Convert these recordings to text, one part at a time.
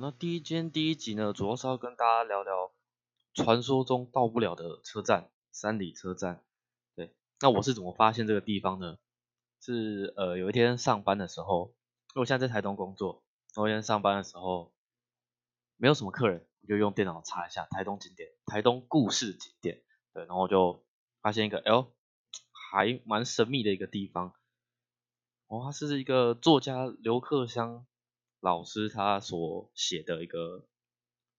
那第一间第一集呢，主要是要跟大家聊聊传说中到不了的车站——三里车站。对，那我是怎么发现这个地方呢？是呃，有一天上班的时候，因为我现在在台东工作，有一天上班的时候没有什么客人，我就用电脑查一下台东景点、台东故事景点。对，然后我就发现一个，哎呦，还蛮神秘的一个地方。哦，它是一个作家刘克襄。老师他所写的一个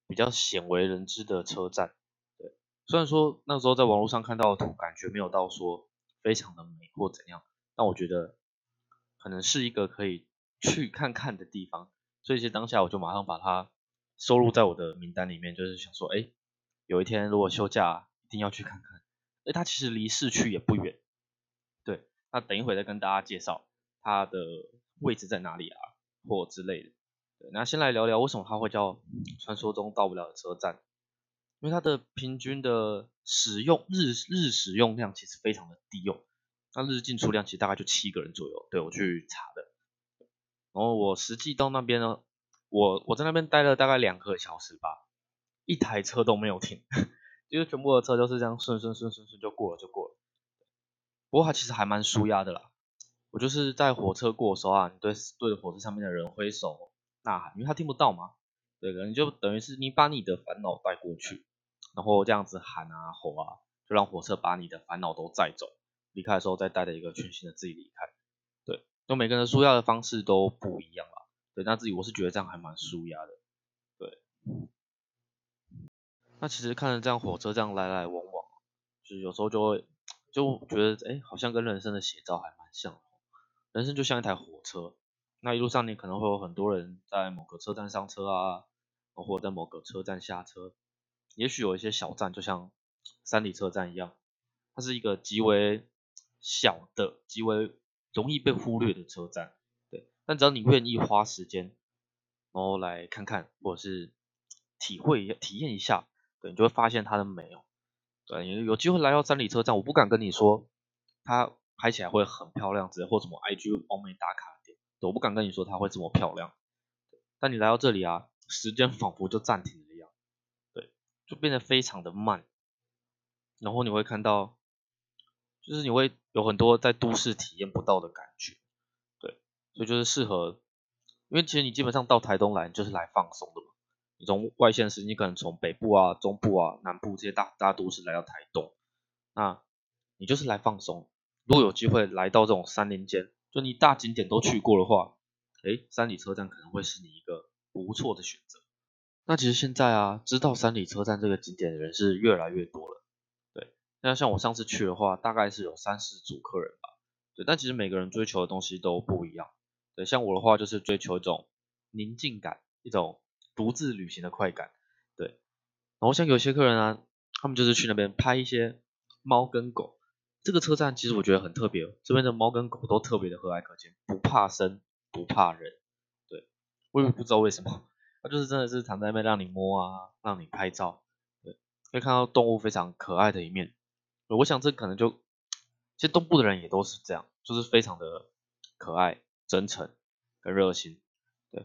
比较鲜为人知的车站，对，虽然说那时候在网络上看到的图，感觉没有到说非常的美或怎样，但我觉得可能是一个可以去看看的地方，所以其实当下我就马上把它收录在我的名单里面，就是想说，哎，有一天如果休假，一定要去看看。哎，它其实离市区也不远，对，那等一会再跟大家介绍它的位置在哪里啊。或之类的，对，那先来聊聊为什么它会叫传说中到不了的车站，因为它的平均的使用日日使用量其实非常的低哦，那日进出量其实大概就七个人左右，对我去查的，然后我实际到那边呢，我我在那边待了大概两个小时吧，一台车都没有停，就是全部的车都是这样顺顺顺顺顺就过了就过了，不过它其实还蛮舒压的啦。我就是在火车过的时候啊，你对对着火车上面的人挥手呐喊，因为他听不到嘛，对，可能就等于是你把你的烦恼带过去，然后这样子喊啊吼啊，就让火车把你的烦恼都载走，离开的时候再带着一个全新的自己离开，对，就每个人舒压的方式都不一样啦，对，那自己我是觉得这样还蛮舒压的，对，那其实看着这样火车这样来来往往，就是有时候就会就觉得哎，好像跟人生的写照还蛮像。人生就像一台火车，那一路上你可能会有很多人在某个车站上车啊，或者在某个车站下车。也许有一些小站，就像三里车站一样，它是一个极为小的、极为容易被忽略的车站。对，但只要你愿意花时间，然后来看看，或者是体会、体验一下，对你就会发现它的美哦。对，有有机会来到三里车站，我不敢跟你说它。拍起来会很漂亮，直接或什么 IG 欧美打卡，我不敢跟你说它会这么漂亮。但你来到这里啊，时间仿佛就暂停了一样，对，就变得非常的慢。然后你会看到，就是你会有很多在都市体验不到的感觉，对，所以就是适合，因为其实你基本上到台东来就是来放松的嘛。你从外县市，你可能从北部啊、中部啊、南部这些大大都市来到台东，那你就是来放松。如果有机会来到这种山林间，就你大景点都去过的话，哎，三里车站可能会是你一个不错的选择。那其实现在啊，知道三里车站这个景点的人是越来越多了。对，那像我上次去的话，大概是有三四组客人吧。对，但其实每个人追求的东西都不一样。对，像我的话就是追求一种宁静感，一种独自旅行的快感。对，然后像有些客人啊，他们就是去那边拍一些猫跟狗。这个车站其实我觉得很特别，这边的猫跟狗都特别的和蔼可亲，不怕生，不怕人。对，我也不知道为什么，它就是真的是躺在那边让你摸啊，让你拍照。对，可以看到动物非常可爱的一面。我想这可能就，其实东部的人也都是这样，就是非常的可爱、真诚跟热心。对，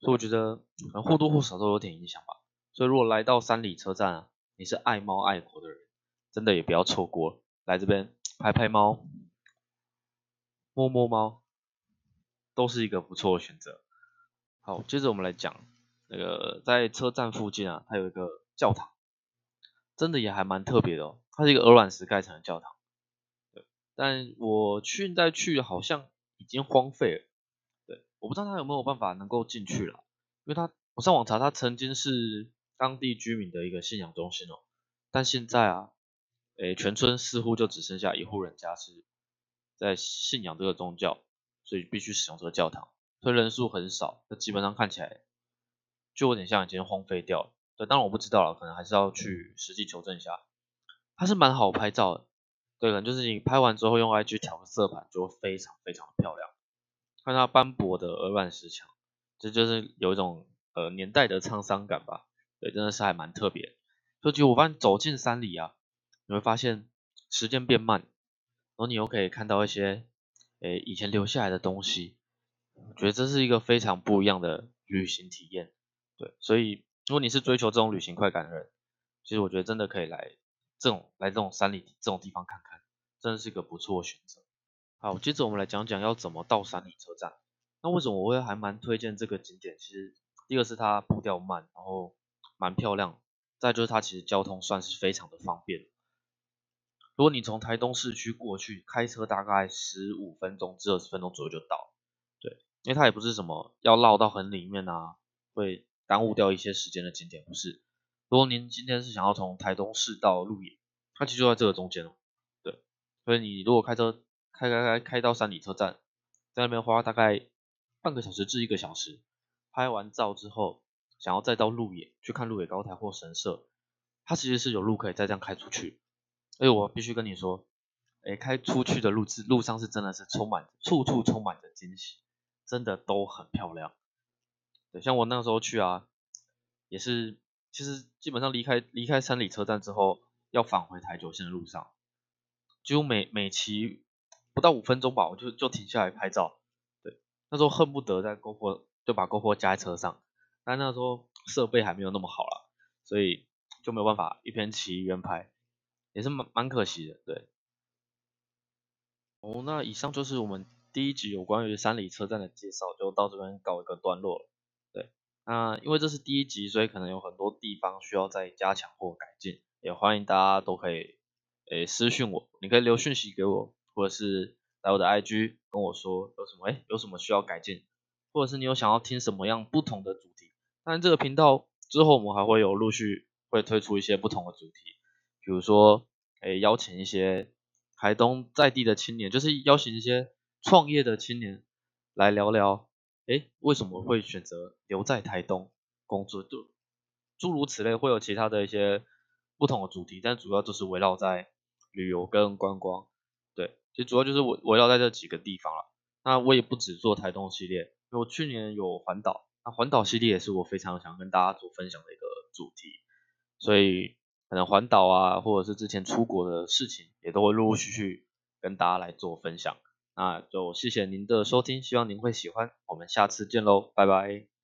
所以我觉得可能或多或少都有点影响吧。所以如果来到三里车站啊，你是爱猫爱狗的人，真的也不要错过。来这边拍拍猫、摸摸猫，都是一个不错的选择。好，接着我们来讲那个在车站附近啊，它有一个教堂，真的也还蛮特别的哦。它是一个鹅卵石盖成的教堂，但我去再去好像已经荒废了，对。我不知道它有没有办法能够进去了，因为它我上网查，它曾经是当地居民的一个信仰中心哦，但现在啊。诶，全村似乎就只剩下一户人家是在信仰这个宗教，所以必须使用这个教堂，所以人数很少，那基本上看起来就有点像已经荒废掉了。对，当然我不知道了，可能还是要去实际求证一下。它是蛮好拍照的，对，可能就是你拍完之后用 IG 调个色盘，就会非常非常的漂亮。看它斑驳的鹅卵石墙，这就是有一种呃年代的沧桑感吧。对，真的是还蛮特别。就其实我发现走进山里啊。你会发现时间变慢，然后你又可以看到一些诶以前留下来的东西，我觉得这是一个非常不一样的旅行体验。对，所以如果你是追求这种旅行快感的人，其实我觉得真的可以来这种来这种山里这种地方看看，真的是一个不错的选择。好，接着我们来讲讲要怎么到山里车站。那为什么我会还蛮推荐这个景点？其实第一个是它步调慢，然后蛮漂亮，再就是它其实交通算是非常的方便。如果你从台东市区过去，开车大概十五分钟至二十分钟左右就到。对，因为它也不是什么要绕到很里面啊，会耽误掉一些时间的景点，不是。如果您今天是想要从台东市到鹿野，它其实就在这个中间哦。对，所以你如果开车开开开开到山里车站，在那边花大概半个小时至一个小时，拍完照之后，想要再到鹿野去看鹿野高台或神社，它其实是有路可以再这样开出去。哎，我必须跟你说，哎，开出去的路是路上是真的是充满处处充满着惊喜，真的都很漂亮。对，像我那时候去啊，也是其实基本上离开离开山里车站之后，要返回台九线的路上，几乎每每骑不到五分钟吧，我就就停下来拍照。对，那时候恨不得在篝火就把 GoPro 加在车上，但那时候设备还没有那么好了，所以就没有办法一边骑一边拍。也是蛮蛮可惜的，对。哦，那以上就是我们第一集有关于山里车站的介绍，就到这边告一个段落了。对，那因为这是第一集，所以可能有很多地方需要再加强或改进，也欢迎大家都可以诶私讯我，你可以留讯息给我，或者是来我的 IG 跟我说有什么诶有什么需要改进，或者是你有想要听什么样不同的主题。当然这个频道之后我们还会有陆续会推出一些不同的主题。比如说，诶，邀请一些台东在地的青年，就是邀请一些创业的青年来聊聊，诶，为什么会选择留在台东工作？就诸如此类，会有其他的一些不同的主题，但主要就是围绕在旅游跟观光。对，其实主要就是围围绕在这几个地方了。那我也不只做台东系列，因为我去年有环岛，那环岛系列也是我非常想跟大家做分享的一个主题，所以。可能环岛啊，或者是之前出国的事情，也都会陆陆续续跟大家来做分享。那就谢谢您的收听，希望您会喜欢。我们下次见喽，拜拜。